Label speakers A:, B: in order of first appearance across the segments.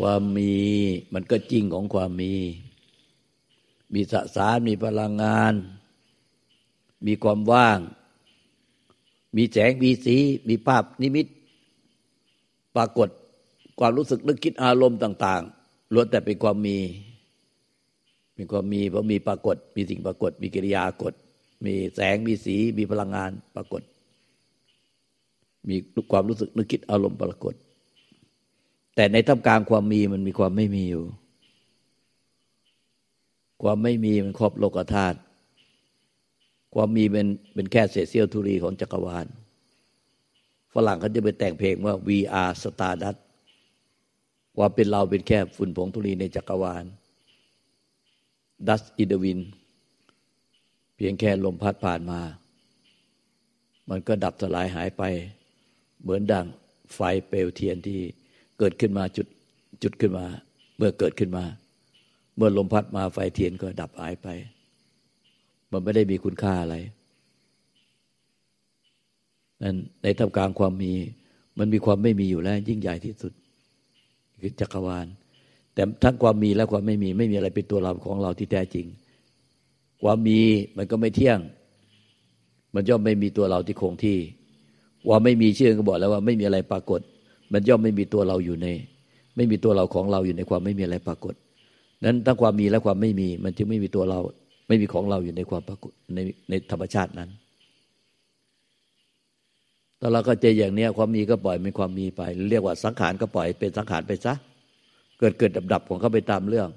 A: ความมี มันก็จริงของความมี มีสสารมีพลังงาน มีความว่าง มีแสงมีสี มีภาพนิมิต ปรากฏความรู้สึกนึกคิดอารมณ์ต่าง ๆล้วนแต่เป็นความมีมีความมีเพราะมีปรากฏ มีสิ่งปรากฏ มีกิริยากฏ มีแสงมีสี มีพลังงานปรากฏ มีความรู้สึกนึกคิดอารมณ์ปรากฏ แต่ในท่ามกลางความมีมันมีความไม่มีอยู่ ความไม่มีมันครอบโลกธาตุความมีเป็นเป็นแค่เศษเสี้ยวธุรีของจักรวาลฝรั่งเขาจะไปแต่งเพลงว่า we are stardust ความเป็นเราเป็นแค่ฝุ่นผงธุรีในจักรวาล dust in the wind เพียงแค่ลมพัดผ่านมา มันก็ดับสลายหายไป เหมือนดังไฟเปลวเทียนที่ เกิดขึ้นมาจุดจุดขึ้นมา เมื่อเกิดขึ้นมา เมื่อลมพัดมาไฟเทียนก็ดับหายไป มันไม่ได้มีคุณค่าอะไรนั้นในท่ามกลางความมี มันมีความไม่มีอยู่แล้ว ยิ่งใหญ่ที่สุด คือจักรวาล แต่ทั้งความมีและความไม่มี ไม่มีอะไรเป็นตัวเราของเราที่แท้จริง ความมีมันก็ไม่เที่ยง มันย่อมไม่มีตัวเราที่คงที่ความไม่มีเชื่อก็บอกแล้วว่าไม่มีอะไรปรากฏ มันย่อมไม่มีตัวเราอยู่ใน ไม่มีตัวเราของเราอยู่ในความไม่มีอะไรปรากฏ นั้นทั้งความมีและความไม่มี มันจึงไม่มีตัวเรา ไม่มีของเราอยู่ในความปรากฏในในธรรมชาตินั้นถ้าเราก็เจอย่างนี้ความมีก็ปล่อยเป็นความมีไป เรียกว่าสังขารก็ปล่อยเป็นสังขารไปซะ เกิดเกิดดับดับของเขาไปตามเรื่อง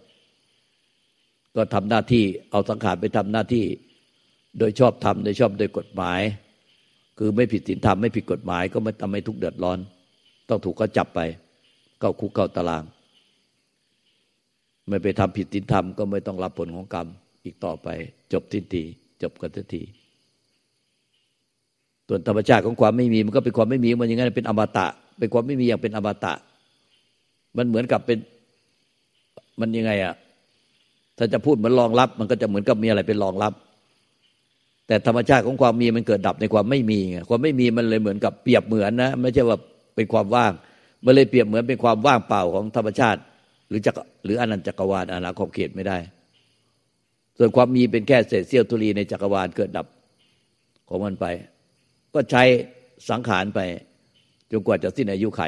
A: ก็ทำหน้าที่เอาสังขารไปทำหน้าที่ โดยชอบทำโดยชอบโดยกฎหมาย คือไม่ผิดศีลธรรมไม่ผิดกฎหมาย ก็ไม่ทำให้ทุกเดือดร้อน ต้องถูกเขาจับไปเข้าคุกเข้าตาราง ไม่ไปทำผิดศีลธรรมก็ไม่ต้องรับผลของกรรมอีกต่อไป จบทิ้นทีจบกันทันทีส่วนธรรมชาติของความไม่มีมันก็เป็นความไม่มีมันอย่างนั้นเป็นอมตะ เป็นความไม่มีอย่างเป็นอมตะ มันเหมือนกับเป็นมันยังไงอะถ้าจะพูดเหมือนรองรับ มันก็จะเหมือนกับมีอะไรเป็นรองรับ แต่ธรรมชาติของความมีมันเกิดดับในความไม่มีไงความไม่มีมันเลยเหมือนกับเปรียบเหมือนนะ ไม่ใช่ว่า เป็นความว่างมันเลยเปรียบเหมือนเป็นความว่างเปล่าของธรรมชาติ หรือจักหรืออนันตจักรวาลอาณาขอบเขตไม่ได้ ส่วนความมีเป็นแค่เศษเสี้ยวทุลีในจักรวาลเกิดดับของมันไป ก็ใช้สังขารไปจนกว่าจะสิ้นอายุไข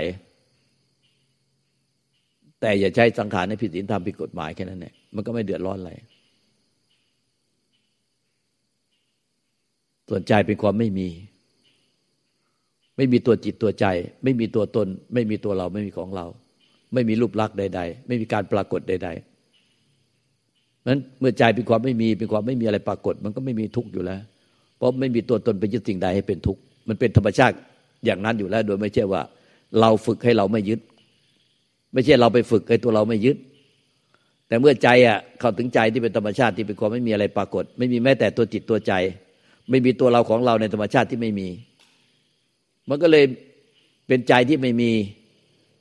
A: แต่อย่าใช้สังขารในผิดศีลธรรมผิดกฎหมายแค่นั้นเองมันก็ไม่เดือดร้อนอะไรส่วนใจเป็นความไม่มี ไม่มีตัวจิตตัวใจ ไม่มีตัวตน ไม่มีตัวเราไม่มีของเรา ไม่มีรูปลักษณ์ใด ๆ ไม่มีการปรากฏใดๆนั้นเมื่อใจเป็นความไม่มีเป็นความไม่มีอะไรปรากฏ มันก็ไม่มีทุกข์อยู่แล้ว เพราะไม่มีตัวตนไปยึดสิ่งใดให้เป็นทุกข์มันเป็นธรรมชาติอย่างนั้นอยู่แล้ว โดยไม่ใช่ว่า เราฝึกให้เราไม่ยึด ไม่ใช่เราไปฝึกให้ตัวเราไม่ยึด แต่เมื่อใจอะเข้าถึงใจที่เป็นธรรมชาติที่เป็นความไม่มีอะไรปรากฏ ไม่มีแม้แต่ตัวจิตตัวใจ ไม่มีตัวเราของเราในธรรมชาติที่ไม่มี มันก็เลยเป็นใจที่ไม่มี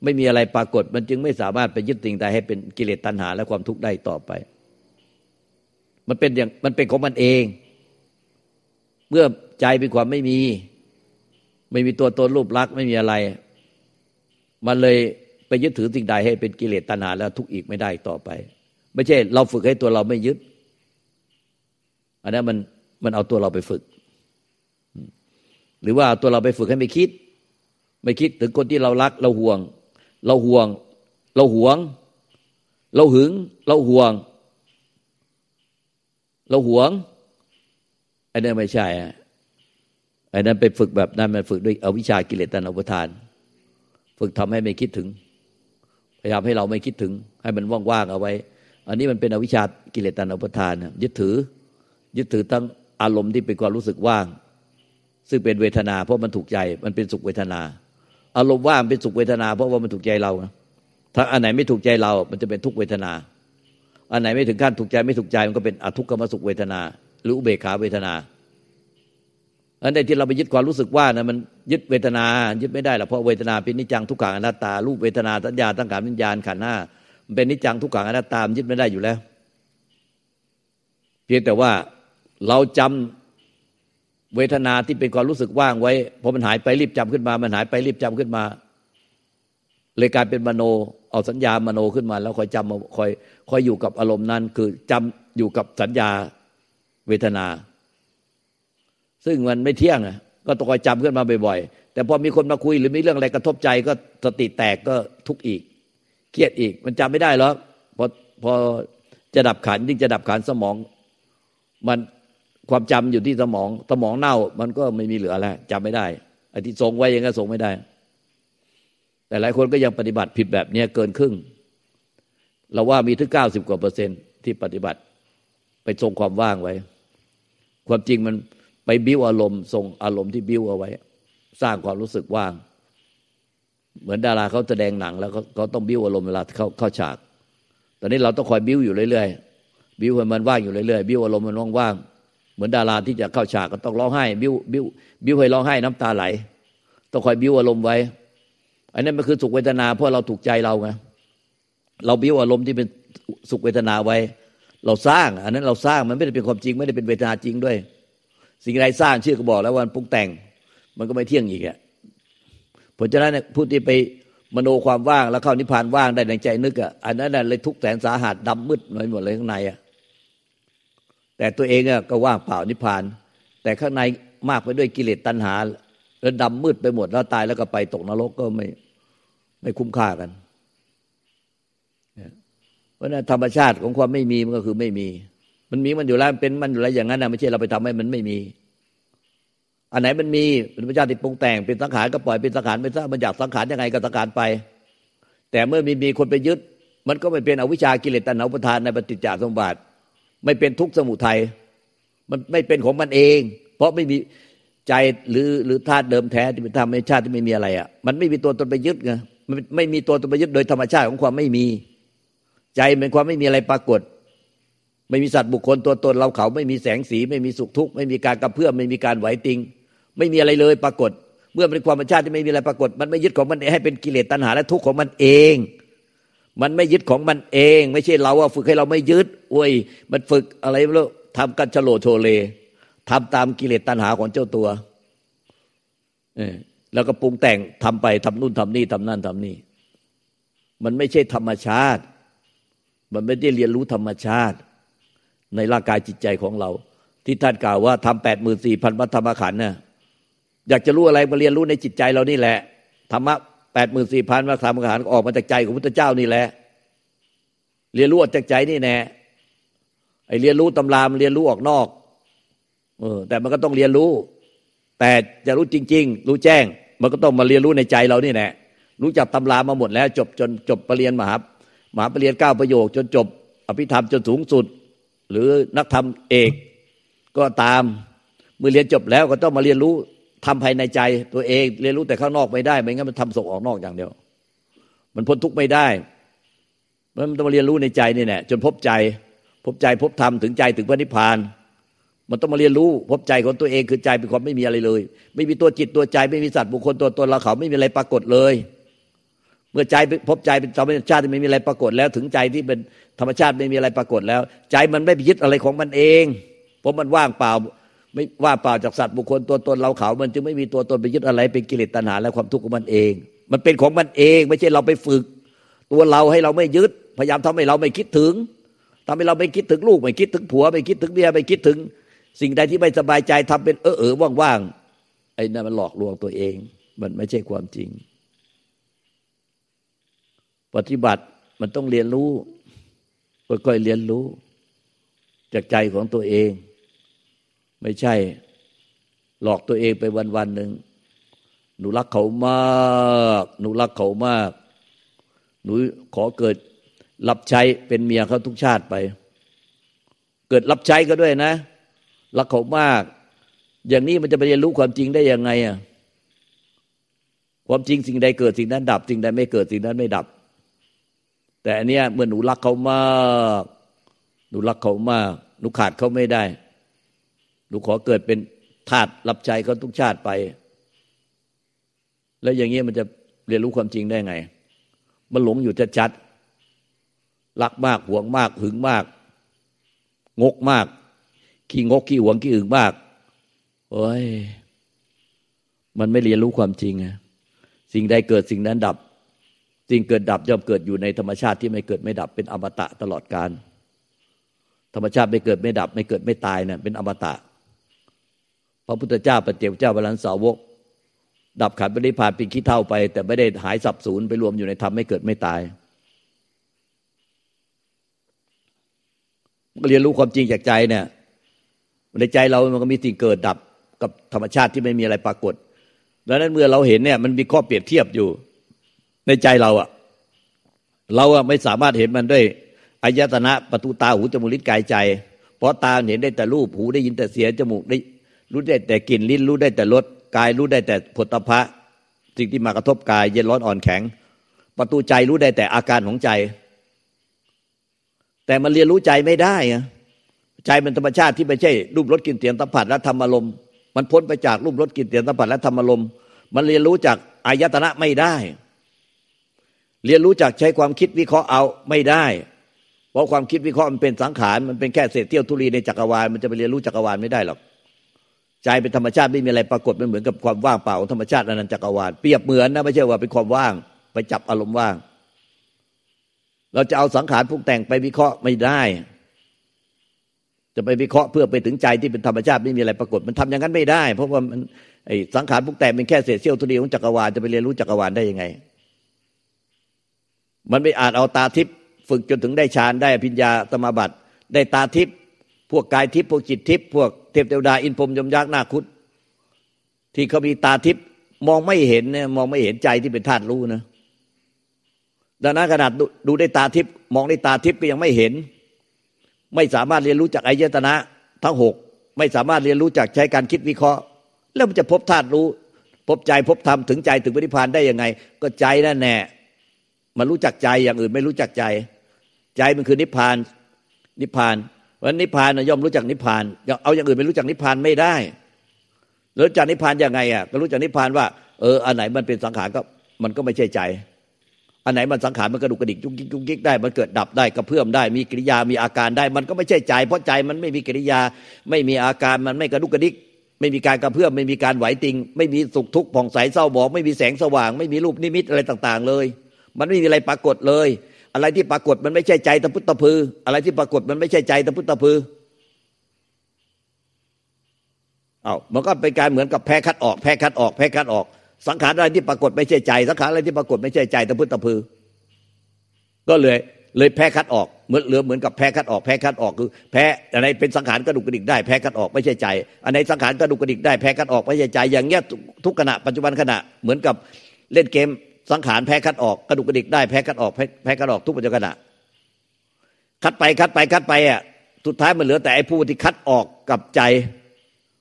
A: ไม่มีอะไรปรากฏ มันจึงไม่สามารถไปยึดสิ่งใดให้เป็นกิเลสตัณหา และความทุกข์ได้ต่อไป มันเป็นอย่างมันเป็นของมันเอง เมื่อใจเป็นความไม่มี ไม่มีตัวตนรูปลักษณ์ไม่มีอะไร มันเลยไปยึดถือสิ่งใดให้เป็นกิเลสตัณหา แล้วทุกข์อีกไม่ได้ต่อไป ไม่ใช่ เราฝึกให้ตัวเราไม่ยึด อันนั้นมันมันเอาตัวเราไปฝึก หรือว่าตัวเราไปฝึกให้ไม่คิด ไม่คิดถึงคนที่เรารัก เราห่วง เราห่วง เราหวง เราหึง เราห่วง เราหวงไอ้นั่นไม่ใช่ไอ้นั้นไปฝึกแบบนั้นมันฝึกด้วยอวิชากิเลสตัณหาอุปทาน ฝึกทำให้ไม่คิดถึง พยายามให้เราไม่คิดถึง ให้มันว่างๆเอาไว้ อันนี้มันเป็นอวิชากิเลสตัณหาอุปทานยึดถือ ยึดถือทั้งอารมณ์ที่เป็นความรู้สึกว่าง ซึ่งเป็นเวทนา เพราะมันถูกใจมันเป็นสุขเวทนา อารมณ์ว่ามันเป็นสุขเวทนา เพราะว่ามันถูกใจเราถ้าอันไหนไม่ถูกใจเรา มันจะเป็นทุกเวทนา อันไหนไม่ถึงขั้นถูกใจไม่ถูกใจมันก็เป็นอทุกขมสุขเวทนา หรืออุเบกขาเวทนาอันใดที่เราไปยึดความรู้สึกว่านะมันยึดเวทนายึดไม่ได้หรอกเพราะเวทนาเป็นนิจังทุกขังอนัตตารูปเวทนาสัญญาตั้งการวิญญาณขันธ์ห้ามันเป็นนิจังทุกขังอนัตตามยึดไม่ได้อยู่แล้ว เพียงแต่ว่าเราจำ เวทนาที่เป็นความรู้สึกว่างไว้พอมันหายไปรีบจำขึ้นมา มันหายไปรีบจำขึ้นมา เลยกลายเป็นมโน เอาสัญญามโนขึ้นมา แล้วคอยจำคอยคอยอยู่กับอารมณ์นั้น คือจำอยู่กับสัญญาเวทนา ซึ่งมันไม่เที่ยงอะก็ต้องคอยจำขึ้นมาบ่อยๆแต่พอมีคนมาคุยหรือมีเรื่องอะไรกระทบใจก็สติแตกก็ทุกข์อีก เครียดอีก มันจำไม่ได้หรอพอพอจะดับขันธ์ยิ่งจะดับขันธ์สมอง มัน ความจำอยู่ที่สมองสมองเน่า มันก็ไม่มีเหลือแล้วจำไม่ได้ไอ้ที่ทรงไว้ยังก็ทรงไม่ได้ แต่หลายคนก็ยังปฏิบัติผิดแบบนี้เกินครึ่ง เราว่ามีถึงเก้าสิบกว่าเปอร์เซ็นต์ที่ปฏิบัติ ไปทรงความว่างไว้ ความจริงมันไปบิ้วอารมณ์ทรงอารมณ์ที่บิ้วเอาไว้ สร้างความรู้สึกว่าง เหมือนดาราเขาแสดงหนังแล้วเขาต้องบิ้วอารมณ์เวลาเข้าเข้าฉาก ตอนนี้เราต้องคอยบิ้วอยู่เรื่อยๆบิ้วให้มันว่างอยู่เรื่อยๆบิ้วอารมณ์มันว่างๆ เหมือนดาราที่จะเข้าฉากก็ต้องร้องไห้ บิ้วบิ้วบิ้วให้ร้องไห้น้ำตาไหล ต้องคอยบิ้วอารมณ์ไว้ อันนั้นมันคือสุขเวทนาเพราะเราถูกใจเราไงเราบิ้วอารมณ์ที่เป็นสุขเวทนาไว้ เราสร้าง อันนั้นเราสร้างมันไม่ได้เป็นความจริง ไม่ได้เป็นเวทนาจริงด้วย สิ่งใดสร้างชื่อก็บอกแล้ววันปรุงแต่ง มันก็ไม่เที่ยงอีกอะเพราะฉะนั้นผู้ที่ไปมโนความว่างแล้วเข้านิพพานว่างได้ในใจนึกอะอันนั้นเลยทุกแสนสาหัสดำมืดหน่อยหมดเลยข้างในอะ แต่ตัวเองก็ว่างเปล่านิพพาน แต่ข้างในมากไปด้วยกิเลสตัณหา แล้วดำมืดไปหมดแล้วตายแล้วก็ไปตกนรกก็ไม่ไม่คุ้มค่ากันเพราะนั้นธรรมชาติของความไม่มีมันก็คือไม่มี มันมีมันอยู่แล้วเป็นมันอยู่แล้วอย่างนั้นนะไม่ใช่เราไปทำให้มันไม่มี อันไหนมันมีเป็นธรรมชาติปรุงแต่งเป็นสังขารก็ปล่อยเป็นสังขารไปซะมันอยากสังขารยังไงก็สังขารไป แต่เมื่อมีมีคนไปยึด มันก็ไม่เป็นอวิชากิเลสตัณหาอุปทานในปฏิจจสมบัติ ไม่เป็นทุกข์สมุทัยมันไม่เป็นของมันเอง เพราะไม่มีใจหรือหรือธาตุเดิมแท้ที่เป็นธรรมชาติที่ไม่มีอะไรอะมันไม่มีตัวตนไปยึดไงมันไม่มีตัวตนไปยึดโดยธรรมชาติของความไม่มี ใจเป็นความไม่มีอะไรปรากฏ ไม่มีสัตว์บุคคลตัวตนเราเขาไม่มีแสงสี ไม่มีสุขทุกข์ไม่มีการกระเพื่อมไม่มีการไหวติง ไม่มีอะไรเลยปรากฏ เมื่อเป็นความธรรมชาติที่ไม่มีอะไรปรากฏ มันไม่ยึดของมันให้เป็นกิเลสตัณหาและทุกข์ของมันเอง มันไม่ยึดของมันเอง ไม่ใช่เราว่าฝึกให้เราไม่ยึดโอ้ย มันฝึกอะไรไม่รู้ทำกันฉโลโชเลทำตามกิเลสตัณหาของเจ้าตัวเออแล้วก็ปรุงแต่งทำไปทำนู่นทำนี่ทำนั่นทำนี่ มันไม่ใช่ธรรมชาติ มันไม่ได้เรียนรู้ธรรมชาติ ในร่างกายจิตใจของเรา ที่ท่านกล่าวว่าทำแปดหมื่นสี่พันวัธรรมขันธ์น่ะอยากจะรู้อะไรมาเรียนรู้ในจิตใจเรานี่แหละธรรมะ แปดหมื่นสี่พันวัฏธรรมขันธ์ออกมาจากใจของพุทธเจ้านี่แหละ เรียนรู้ออกจากใจนี่แน่ไอเรียนรู้ตำรามเรียนรู้ออกนอกเออแต่มันก็ต้องเรียนรู้ แต่จะรู้จริง ๆ รู้แจ้ง มันก็ต้องมาเรียนรู้ในใจเรานี่แหละรู้จักตำรามาหมดแล้ว จบจนจบปรริญญามาหมาปรริญญาเก้าประโยค จนจบ อภิธรรมจนสูงสุด หรือนักธรรมเอกก็ตาม เมื่อเรียนจบแล้วก็ต้องมาเรียนรู้ ทำภายในใจตัวเองเรียนรู้แต่ข้างนอกไม่ได้ไม่งั้นมันทำส่งออกนอกอย่างเดียว มันพ้นทุกข์ไม่ได้มันต้องมาเรียนรู้ในใจนี่แหละจนพบใจ พบใจพบธรรมถึงใจถึงพระนิพพาน มันต้องมาเรียนรู้ พบใจของตัวเองคือใจเป็นความไม่มีอะไรเลย ไม่มีตัวจิตตัวใจไม่มีสัตว์บุคคลตัวตนเราเขาไม่มีอะไรปรากฏเลย เมื่อใจพบใจเป็นธรรมชาติไม่มีอะไรปรากฏแล้ว ถึงใจที่เป็นธรรมชาติไม่มีอะไรปรากฏแล้ว ใจมันไม่ไปยึดอะไรของมันเองเพราะมันว่างเปล่า ไม่ว่าเปล่าจากสัตว์บุคคลตัวตนเราเขา มันจึงไม่มีตัวตนไปยึดอะไรเป็นกิเลสตัณหาและความทุกข์ของมันเอง มันเป็นของมันเอง ไม่ใช่เราไปฝึก ตัวเราให้เราไม่ยึด พยายามทำให้เราไม่คิดถึงทำให้เราไม่คิดถึงลูก ไม่คิดถึงผัว ไม่คิดถึงเมียไม่คิดถึง สิ่งใดที่ไม่สบายใจทำเป็นเออเออว่างๆไอ้นั่นมันหลอกลวงตัวเอง มันไม่ใช่ความจริง ปฏิบัติมันต้องเรียนรู้ค่อยๆเรียนรู้ จากใจของตัวเอง ไม่ใช่ หลอกตัวเองไปวันๆหนึ่งหนูรักเขามาก หนูรักเขามาก หนูขอเกิดรับใช้เป็นเมียเขาทุกชาติไป เกิดรับใช้ก็ด้วยนะ รักเขามาก อย่างนี้มันจะไปเรียนรู้ความจริงได้ยังไงอะความจริงสิ่งใดเกิดสิ่งนั้นดับ สิ่งใดไม่เกิดสิ่งนั้นไม่ดับ แต่อันเนี้ยเมื่อหนูรักเขามาก หนูรักเขามาก หนูขาดเขาไม่ได้ หนูขอเกิดเป็นทาสรับใจเขาทุกชาติไป แล้วอย่างเงี้ยมันจะเรียนรู้ความจริงได้ไง มันหลงอยู่ชัดๆรักมากหวงมาก หึงมาก งกมาก ขี้งกขี้หวงขี้หึงมากโอ้ยมันไม่เรียนรู้ความจริงไงสิ่งใดเกิดสิ่งนั้นดับ สิ่งเกิดดับย่อมเกิดอยู่ในธรรมชาติที่ไม่เกิดไม่ดับเป็นอมตะตลอดกาลธรรมชาติไม่เกิดไม่ดับ ไม่เกิดไม่ตายเนี่ยเป็นอมตะ พระพุทธเจ้าปฏิเจกเจ้าบาลันสาวก ดับขันปริพานเป็นขี้เท่าไป แต่ไม่ได้หายสับสูญไปรวมอยู่ในธรรมไม่เกิดไม่ตายเรียนรู้ความจริงจากใจเนี่ยในใจเรามันก็มีสิ่งเกิดดับกับธรรมชาติที่ไม่มีอะไรปรากฏดังนั้นเมื่อเราเห็นเนี่ยมันมีข้อเปรียบเทียบอยู่ ในใจเราอะเราอะไม่สามารถเห็นมันด้วยอายตนะประตูตาหูจมูกลิ้นกายใจ เพราะตาเห็นได้แต่รูปหูได้ยินแต่เสียงจมูกได้ รู้ได้แต่กลิ่นลิ้นรู้ได้แต่รสกายรู้ได้แต่ผลตภะสิ่งที่มากระทบกาย เย็นร้อนอ่อนแข็ง ประตูใจรู้ได้แต่อาการของใจ แต่มันเรียนรู้ใจไม่ได้อะใจเป็นธรรมชาติที่ไม่ใช่รูปรสกลิ่นเสียงสัมผัสและธรรมอารมณ์มันพ้นไปจากรูปรสกลิ่นเสียงสัมผัสและธรรมอารมณ์มันเรียนรู้จากอายตนะไม่ได้ เรียนรู้จากใช้ความคิดวิเคราะห์เอาไม่ได้ เพราะความคิดวิเคราะห์มันเป็นสังขารมันเป็นแค่เศษเที่ยวทุลีในจักรวาลมันจะไปเรียนรู้จักรวาลไม่ได้หรอก ใจเป็นธรรมชาติไม่มีอะไรปรากฏมันเหมือนกับความว่างเปล่าของธรรมชาติอนันตจักรวาลเปรียบเหมือนนะไม่ใช่ว่าเป็นความว่าง ไปจับอารมณ์ว่าง เราจะเอาสังขารพวกแต่งไปวิเคราะห์ไม่ได้ จะไปวิเคราะห์เพื่อไปถึงใจที่เป็นธรรมชาติไม่มีอะไรปรากฏมันทำอย่างนั้นไม่ได้ เพราะว่ามันไอ้สังขารพวกแต่งเป็นแค่เศษเสี้ยวทุลียวของจักรวาลจะไปเรียนรู้จักรวาลได้ยังไง มันไม่อาจเอาตาทิพย์ฝึกจนถึงได้ฌานได้พิญญาสมาบัติได้ตาทิพย์ พวกกายทิพย์พวกจิตทิพย์พวกเทพเทวดาอินพรมยมยักษ์นาคุดที่เขามีตาทิพย์มองไม่เห็นเนี่ยมองไม่เห็นใจที่เป็นธาตุรู้นะดังนั้นขนาดดูได้ตาทิพย์มองได้ตาทิพย์ก็ยังไม่เห็น ไม่สามารถเรียนรู้จากอายตนะทั้งหกไม่สามารถเรียนรู้จากใช้การคิดวิเคราะห์ แล้วมันจะพบธาตุรู้ พบใจพบธรรมถึงใจถึงปฏิพานได้ยังไง ก็ใจนั่นแน่มันรู้จักใจอย่างอื่นไม่รู้จักใจ ใจมันคือนิพพาน นิพพาน เพราะนิพพานย่อมรู้จักนิพพานเอาอย่างอื่นไม่รู้จักนิพพานไม่ได้รู้จักนิพพานยังไงอะก็รู้จักนิพพานว่าเอออันไหนมันเป็นสังขารก็มันก็ไม่ใช่ใจ อันไหนมันสังขารมันกระดุกกระดิกจุกจิกจุกจิกได้ มันเกิดดับได้กระเพื่อมได้ มีกิริยามีอาการได้ มันก็ไม่ใช่ใจ เพราะใจมันไม่มีกิริยา ไม่มีอาการมันไม่กระดุกกระดิก ไม่มีการกระเพื่อมไม่มีการไหวติง ไม่มีสุขทุกข์ผ่องใสเศร้าหมองไม่มีแสงสว่าง ไม่มีรูปนิมิตอะไรต่าง ๆ เลย มันไม่มีอะไรปรากฏเลย อะไรที่ปรากฏมันไม่ใช่ใจตะพุตตะพือ อะไรที่ปรากฏมันไม่ใช่ใจตะพุตตะพือเอามันก็เป็นการเหมือนกับแพ้คัดออกแพ้คัดออกแพ้คัดออก สังขารอะไรที่ปรากฏไม่ใช่ใจ สังขารอะไรที่ปรากฏไม่ใช่ใจตะพื้นตะพือ ก็เลยเลยแพ้คัดออกเหมือนเหลือเหมือนกับแพ้คัดออกแพ้คัดออกคือแพ้อะไรเป็นสังขารกระดุกกระดิกได้แพ้คัดออกไม่ใช่ใจอันไหนสังขารกระดุกกระดิกได้แพ้คัดออกไม่ใช่ใจอย่างเงี้ยทุกขณะปัจจุบันขณะเหมือนกับเล่นเกม สังขารแพ้คัดออกกระดุกกระดิกได้แพ้คัดออกแพ้คัดออกทุกปัจจุบันขณะคัดไปคัดไปคัดไปอะสุดท้ายมันเหลือแต่ไอ้ผู้ที่คัดออกกับใจ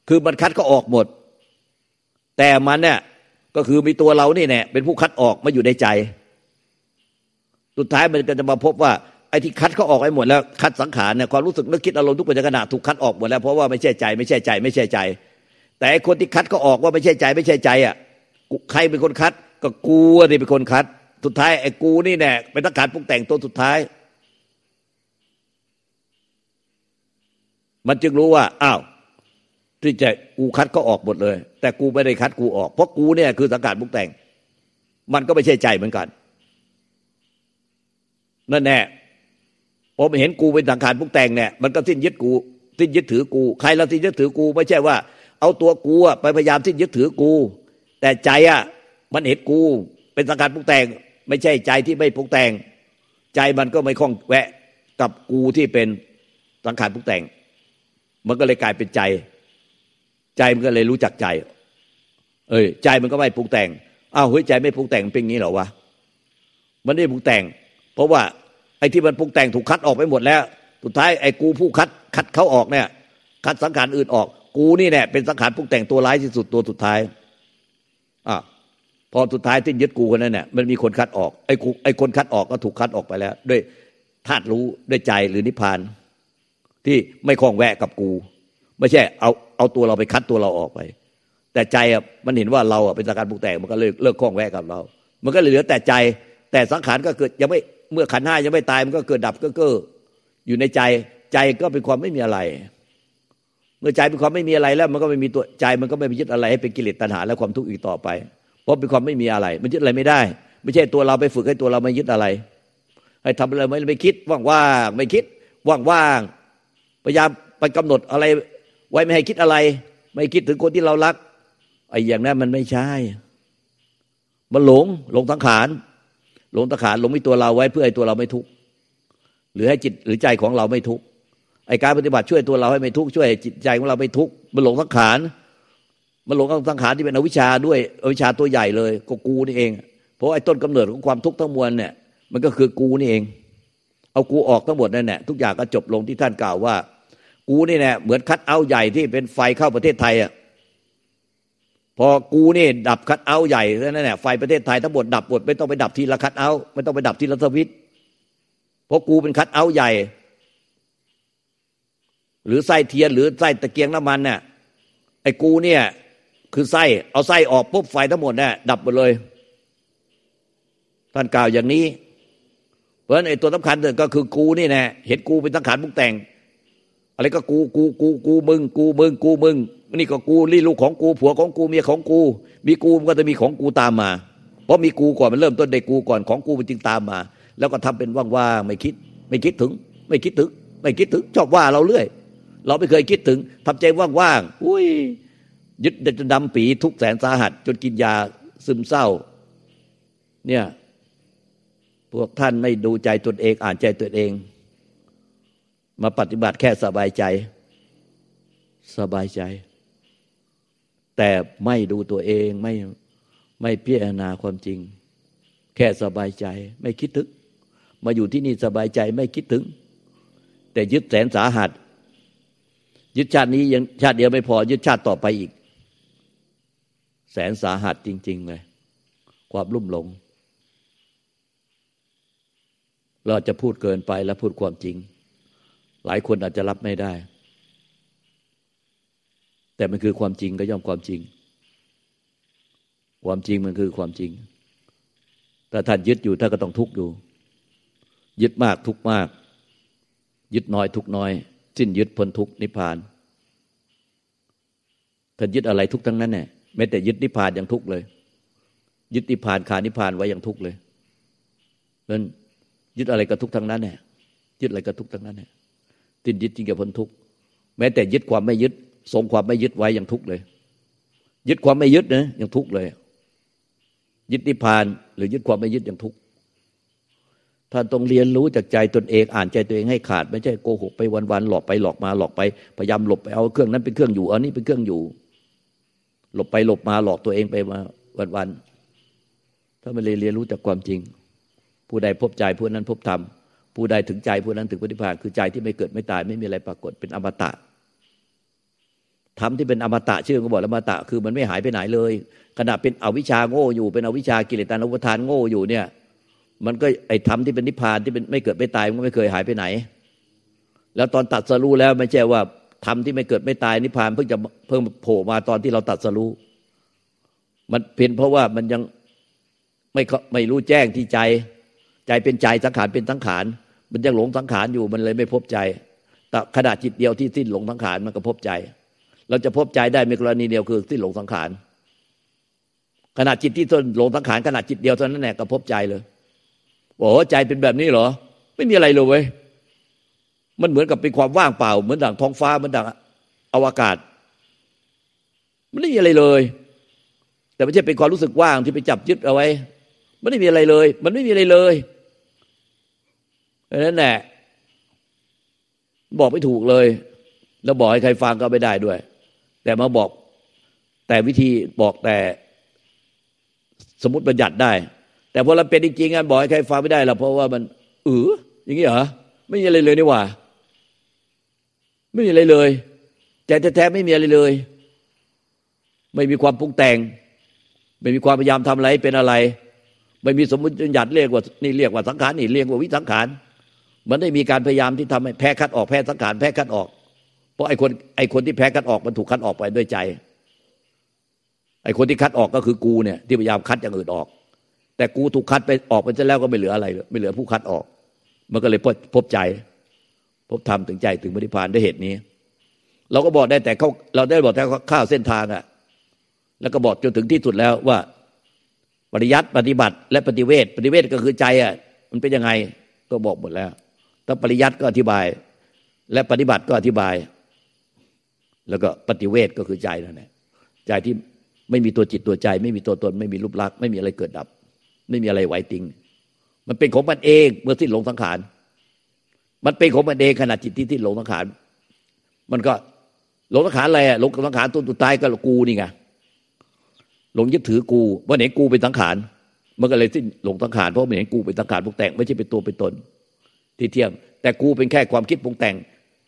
A: คือมันคัดก็ออกหมด แต่มันเนี่ยก็คือมีตัวเรานี่แน่เป็นผู้คัดออกมาอยู่ในใจ สุดท้ายมันก็จะมาพบว่าไอ้ที่คัดเขาออกไปหมดแล้วคัดสังขารเนี่ยความรู้สึกนึกคิดอารมณ์ทุกปัจจุบันถูกคัดออกหมดแล้วเพราะว่าไม่ใช่ใจ ไม่ใช่ใจ ไม่ใช่ใจ แต่คนที่คัดก็ออกว่าไม่ใช่ใจ ไม่ใช่ใจอะใครเป็นคนคัด ก็กูนี่เป็นคนคัด สุดท้ายไอ้กูนี่แน่เป็นตังขารปรุงแต่งตัวสุดท้าย มันจึงรู้ว่าอ้าวที่จะกูคัดก็ออกหมดเลย แต่กูไม่ได้คัดกูออก เพราะกูเนี่ยคือสังกัดบุกแต่ง มันก็ไม่ใช่ใจเหมือนกันนั่นแน่ผมเห็นกูเป็นสังขารพุกแต่งเนี่ยมันก็สิ้นยึดกูสิ้นยึดถือกู ใครเราสิ้นยึดถือกู ไม่ใช่ว่า เอาตัวกูอะไปพยายามสิ้นยึดถือกู แต่ใจอะ มันเห็นกู เป็นสังขารพุกแต่ง ไม่ใช่ใจที่ไม่พุกแต่ง ใจมันก็ไม่คล้องแวะกับกูที่เป็นสังขารพุกแต่ง มันก็เลยกลายเป็นใจ ใจมันก็เลยรู้จักใจ เอ้ยใจมันก็ไม่ปรุงแต่งอ้าวเฮ้ยใจไม่ปรุงแต่งเป็นงี้เหรอวะมันไม่ปรุงแต่ง เพราะว่าไอ้ที่มันปรุงแต่งถูกคัดออกไปหมดแล้ว สุดท้ายไอ้กูผู้คัดคัดเขาออกเนี่ยคัดสังขารอื่นออก กูนี่แน่เป็นสังขารปรุงแต่งตัวร้ายที่สุดตัวสุดท้ายอะ พอสุดท้ายที่ยึดกูคนนั้นเนี่ยมันมีคนคัดออกไอ้กูไอ้คนคัดออกก็ถูกคัดออกไปแล้ว ด้วยธาตุรู้ด้วยใจหรือนิพพาน ที่ไม่คล้องแวะกับกู ไม่ใช่เอาเอาตัวเราไปคัดตัวเราออกไป แต่ใจอะมันเห็นว่าเราอะเป็นสังขารปรุงแต่งมันก็เลิกเลิกข้องแวะกับเรา มันก็เหลือแต่ใจแต่สังขารก็เกิดยังไม่เมื่อขันห้ายังไม่ตายมันก็เกิดดับก็เก้ออยู่ในใจใจก็เป็นความไม่มีอะไร เมื่อใจเป็นความไม่มีอะไรแล้ว มันก็ไม่มีตัวใจมันก็ไม่ไปยึดอะไรให้เป็นกิเลสตัณหาและความทุกข์อีกต่อไป เพราะเป็นความไม่มีอะไร มันยึดอะไรไม่ได้ ไม่ใช่ตัวเราไปฝึกให้ตัวเราไม่ยึดอะไร ให้ทำอะไรไม่ไม่คิดว่างๆไม่คิดว่างๆพยายามไปกำหนดอะไร ไว้ไม่ให้คิดอะไร ไม่คิดถึงคนที่เรารักไอ้อย่างนั้นมันไม่ใช่ มันหลงหลงสังขารหลงสังขารหลงมีตัวเราไว้เพื่อให้ตัวเราไม่ทุกข์หรือให้จิตหรือใจของเราไม่ทุกข์ไอ้การปฏิบัติช่วยตัวเราให้ไม่ทุกข์ช่วยจิตใจของเราไม่ทุกข์มันหลงสังขาร มันหลงสังขารที่เป็นอวิชชาด้วยอวิชชาตัวใหญ่เลยก็กูนี่เอง เพราะไอ้ต้นกำเนิดของความทุกข์ทั้งมวลเนี่ย มันก็คือกูนี่เอง เอากูออกทั้งหมดนั่นแหละทุกอย่างก็จบลงที่ท่านกล่าวว่า กูนี่แหละเหมือนคัดเอาใหญ่ที่เป็นไฟเข้าประเทศไทยอะพอกูนี่ดับคัดเอาใหญ่แล้วนั่นแหละไฟประเทศไทยทั้งหมดดับหมดไม่ต้องไปดับทีละคัดเอาไม่ต้องไปดับทีละสวิตเพราะกูเป็นคัดเอาใหญ่ หรือไส้เทียนหรือไส้ตะเกียงน้ำมันเนี่ยไอ้กูเนี่ย คือไส้ เอาไส้ออกปุ๊บไฟทั้งหมดเนี่ยดับหมดเลย ท่านกล่าวอย่างนี้ เพราะฉะนั้นไอ้ตัวสำคัญก็คือกูนี่แน่เห็นกูเป็นสังขารมุกแต่ง อะไรก็กูกูกูกูมึง กูมึงกูมึงนี่ก็กูลี่ลูกของกู ผัวของกูเมียของกู มีกูมันก็จะมีของกูตามมา เพราะมีกูก่อนมันเริ่มต้นในกูก่อนของกูมันจึงตามมา แล้วก็ทำเป็นว่างๆไม่คิด ไม่คิดถึง ไม่คิดถึง ไม่คิดถึงชอบว่าเราเรื่อย เราไม่เคยคิดถึงทำใจว่างๆอุ้ย ยึดจะดำปีทุกแสนสาหัส จนกินยาซึมเศร้า เนี่ย พวกท่านไม่ดูใจตนเอง อ่านใจตัวเอง มาปฏิบัติแค่สบายใจ สบายใจ แต่ไม่ดูตัวเองไม่ไม่พิจารณาความจริง แค่สบายใจ ไม่คิดถึง มาอยู่ที่นี่สบายใจไม่คิดถึง แต่ยึดแสนสาหัส ยึดชาตินี้ยังชาติเดียวไม่พอ ยึดชาติต่อไปอีก แสนสาหัสจริง ๆ เลย ความลุ่มหลง เราจะพูดเกินไปและพูดความจริง หลายคนอาจจะรับไม่ได้ แต่มันคือความจริงก็ย่อมความจริง ความจริงมันคือความจริงแต่ท่านยึดอยู่ท่านก็ต้องทุกข์อยู่ ยึดมากทุกมาก ยึดน้อยทุกน้อย สิ้นยึดพ้นทุกนิพพานท่านยึดอะไรทุกทั้งนั้นแน่ แม้แต่ยึดนิพพานยังทุกข์เลย ยึดนิพพานขานิพพานไว้ยังทุกข์เลยนั้นยึดอะไรก็ทุกข์ทั้งนั้นแน่ยึดอะไรก็ทุกข์ทั้งนั้นแน่ติดยึดจริงกับพ้นทุกข์แม้แต่ยึดความไม่ยึดทรงความไม่ยึดไว้ยังทุกข์เลย ยึดความไม่ยึดนะยังทุกข์เลย ยึดนิพพาน หรือยึดความไม่ยึดยังทุกข์ท่านต้องเรียนรู้จากใจตนเองอ่านใจตัวเองให้ขาด ไม่ใช่โกหกไปวันๆหลอกไปหลอกมาหลอกไปพยายามหลบไปเอาเครื่องนั้นเป็นเครื่องอยู่อันนี้เป็นเครื่องอยู่ หลบไปหลบมาหลอกตัวเองไปมาวันๆถ้าไม่เรียนรู้จากความจริง ผู้ใดพบใจผู้นั้นพบธรรมผู้ใดถึงใจผู้นั้นถึงปฏิภาณคือใจที่ไม่เกิดไม่ตาย ไม่มีอะไรปรากฏเป็นอมตะธรรมที่เป็นอมตะชื่อก็บอกอมตะคือมันไม่หายไปไหนเลยขณะเป็นอวิชาโง่อยู่ เป็นอวิชากิเลสตานุปทานโง่อยู่เนี่ย มันก็ไอ้ธรรมที่เป็นนิพพานที่เป็นไม่เกิดไม่ตายมันก็ไม่เคยหายไปไหน แล้วตอนตัดสรู้แล้วไม่ใช่ว่า ธรรมที่ไม่เกิดไม่ตายนิพพานเพิ่งจะเพิ่งโผล่มาตอนที่เราตัดสรู้มันเป็นเพราะว่ามันยังไม่ไม่รู้แจ้งที่ใจ ใจเป็นใจสังขารเป็นสังขารมันยังหลงสังขารอยู่มันเลยไม่พบใจ แต่ขณะจิตเดียวที่สิ้นหลงสังขารมันก็พบใจ เราจะพบใจได้ในกรณีเดียวคือสิ้นหลงสังขารขณะจิตที่ต้นหลงสังขารขณะจิตเดียวเท่านั้นแหละก็พบใจเลยบอกว่าใจเป็นแบบนี้เหรอ ไม่มีอะไรเลยเว้ย มันเหมือนกับเป็นความว่างเปล่า เหมือนดังท้องฟ้าเหมือนดังอวกาศ มันไม่มีอะไรเลย แต่ไม่ใช่เป็นความรู้สึกว่างที่ไปจับยึดเอาไว้มันไม่มีอะไรเลย มันไม่มีอะไรเลยนั่นแหละบอกไม่ถูกเลย แล้วบอกให้ใครฟังก็ไม่ได้ด้วย แต่มาบอก แต่วิธีบอกแต่สมมติบัญญัติได้ แต่พอเราเป็นจริงๆกันบอกให้ใครฟังไม่ได้หรอกเพราะว่ามันเอออย่างนี้เหรอไม่มีอะไรเลยนี่หว่า ไม่มีอะไรเลยใจแท้ๆไม่มีอะไรเลย ไม่มีความปรุงแต่ง ไม่มีความพยายามทำอะไรเป็นอะไร ไม่มีสมมติหยัดเรียกว่านี่เรียกว่าสังขารนี่เรียกว่าวิสังขาร มันได้มีการพยายามที่ทำให้แพ้คัดออกแพ้สังขารแพ้คัดออก เพราะไอ้คนไอ้คนที่แพ้คัดออกมันถูกคัดออกไปด้วยใจ ไอ้คนที่คัดออกก็คือกูเนี่ยที่พยายามคัดอย่างอื่นออก แต่กูถูกคัดไปออกไปซะแล้วก็ไม่เหลืออะไร ไม่เหลือผู้คัดออก มันก็เลยพบใจ พบธรรมถึงใจถึงปฏิพานด้วยเหตุนี้ เราก็บอกได้แต่เขาเราได้บอกแต่ข้าวเส้นทางอะแล้วก็บอกจนถึงที่สุดแล้วว่า ปริยัติปฏิบัติ และปฏิเวทปฏิเวทก็คือใจอะมันเป็นยังไงก็บอกหมดแล้วถ้าปริยัติก็อธิบาย และปฏิบัติก็อธิบาย แล้วก็ปฏิเวทก็คือใจนั่นแหละใจที่ไม่มีตัวจิตตัวใจ ไม่มีตัวตน ไม่มีรูปลักษณ์ไม่มีอะไรเกิดดับ ไม่มีอะไรไหวติง มันเป็นของมันเองเมื่อสิ้นลงสังขาร มันเป็นของมันเองขณะจิตที่ที่หลงสังขารมันก็หลงสังขารอะไรอะหลงสังขารตัวตุตายก็กูนี่ไงหลงยึดถือกูว่าเห็นกูเป็นสังขารมันก็เลยสิ้นหลงสังขารเพราะมันเห็นกูเป็นสังขารปรุงแต่งไม่ใช่เป็นตัวเป็นตน ที่เที่ยง แต่กูเป็นแค่ความคิดปรุงแต่ง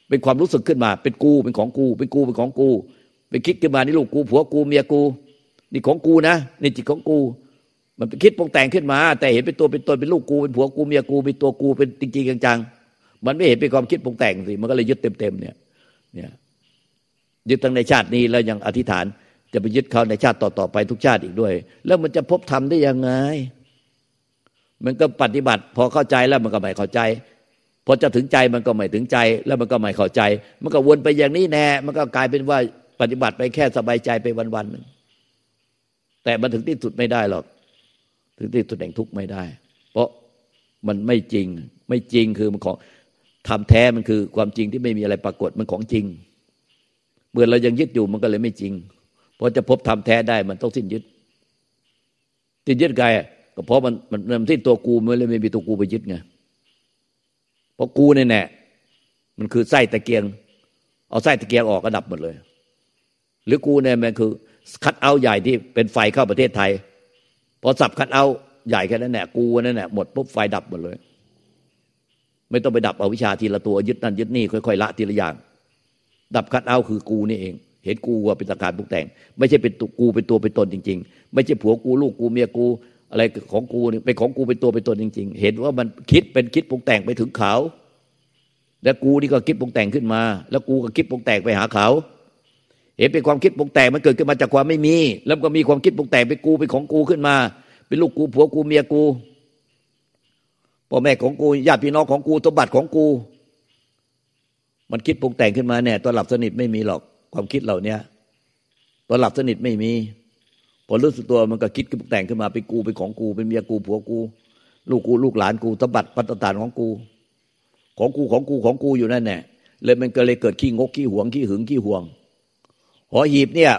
A: เป็นความรู้สึกขึ้นมา เป็นกูเป็นของกู เป็นกูเป็นของกูเป็นคิดขึ้นมานี่ลูกกูผัวกูเมียกู นี่ของกูนะนี่จิตของกู มันเป็นคิดปรุงแต่งขึ้นมา แต่เห็นเป็นตัวเป็นตนเป็นลูกกูเป็นผัวกูเมียกูเป็นตัวกูเป็นจริงๆจังๆ มันไม่เห็นเป็นความคิดปรุงแต่งสิมันก็เลยยึดเต็มๆเนี่ยเนี่ยยึดทั้งในชาตินี้แล้วยังอธิษฐานจะไปยึดเขาในชาติต่อๆไปทุกชาติอีกด้วย แล้วมันจะพบธรรมได้ยังไง มันก็ปฏิบัติ พอเข้าใจแล้วมันก็ไม่เข้าใจพอจะถึงใจมันก็ไม่ถึงใจ แล้วมันก็ไม่เข้าใจ มันก็วนไปอย่างนี้แน่ มันก็กลายเป็นว่าปฏิบัติไปแค่สบายใจไปวันๆนึงแต่มันถึงที่สุดไม่ได้หรอก ถึงที่สุดแห่งทุกข์ไม่ได้ เพราะมันไม่จริงไม่จริงคือมันของ ทำแท้มันคือความจริงที่ไม่มีอะไรปรากฏมันของจริง เมื่อเรายังยึดอยู่มันก็เลยไม่จริงพอจะพบทำแท้ได้มันต้องสิ้นยึดสิ้นยึดไงก็เพราะมันมันมันที่ตัวกูมันเลยไม่มีตัวกูไปยึดไงเพราะกูเนี่ยแน่มันคือไส้ตะเกียง เอาไส้ตะเกียงออกก็ดับหมดเลย หรือกูเนี่ยมันคือ คัดเอาใหญ่ที่เป็นไฟเข้าประเทศไทยพอสับคัดเอาใหญ่แค่นั้นแหละกูนั่นแหละหมดปุ๊บไฟดับหมดเลย ไม่ต้องไปดับเอาวิชาทีละตัวยึดนั่นยึดนี่ค่อยๆละทีละอย่าง ดับคัดเอาคือกูนี่เอง เห็นกูว่าเป็นสังขารปรุงแต่ง ไม่ใช่เป็นตัวกูเป็นตัวเป็นตนจริง ๆ ไม่ใช่ผัวกูลูกกูเมียกู อะไรของกูนี่เป็นของกูเป็นตัวเป็นตนจริง ๆ เห็นว่ามันคิดเป็นคิดปรุงแต่งไปถึงเขาแล้วกูนี่ก็คิดปรุงแต่งขึ้นมา แล้วกูก็คิดปรุงแต่งไปหาเขาเห็นเป็นความคิดปรุงแต่งมันเกิดขึ้นมาจากความไม่มี แล้วก็มีความคิดปรุงแต่งเป็นกูเป็นของกูขึ้นมา เป็นลูกกูผัวกูเมียกู พ่อแม่ของกูญาติพี่น้องของกูสมบัติของกู มันคิดปรุงแต่งขึ้นมาเนี่ยตอนหลับสนิทไม่มีหรอกความคิดเหล่านี้ตอนหลับสนิทไม่มีพอรู้สึกตัวมันก็คิดขึ้นแต่งขึ้นมาเป็นกูเป็นของกูเป็นเมียกูผัวกู ลูกกูลูกหลานกูสมบัติปัตตานของกู ของกูของกูของกูอยู่นั่นแน่เลยมันก็เลยเกิดขี้งกขี้หวงขี้หึงขี้ห่วงหอหีบเนี่ย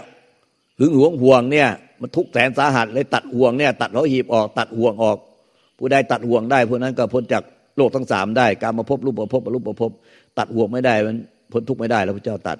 A: หึงหวงห่วงเนี่ยมันทุกแสนสาหัสเลยตัดห่วงเนี่ย ตัดหอหีบออก ตัดห่วงออก ผู้ใดตัดห่วงได้ผู้นั้นก็พ้นจากโลกทั้งสามได้ การมาพบรูปประพบรูปประพบตัดห่วงไม่ได้มันพ้นทุกข์ไม่ได้แล้วพระเจ้าตัด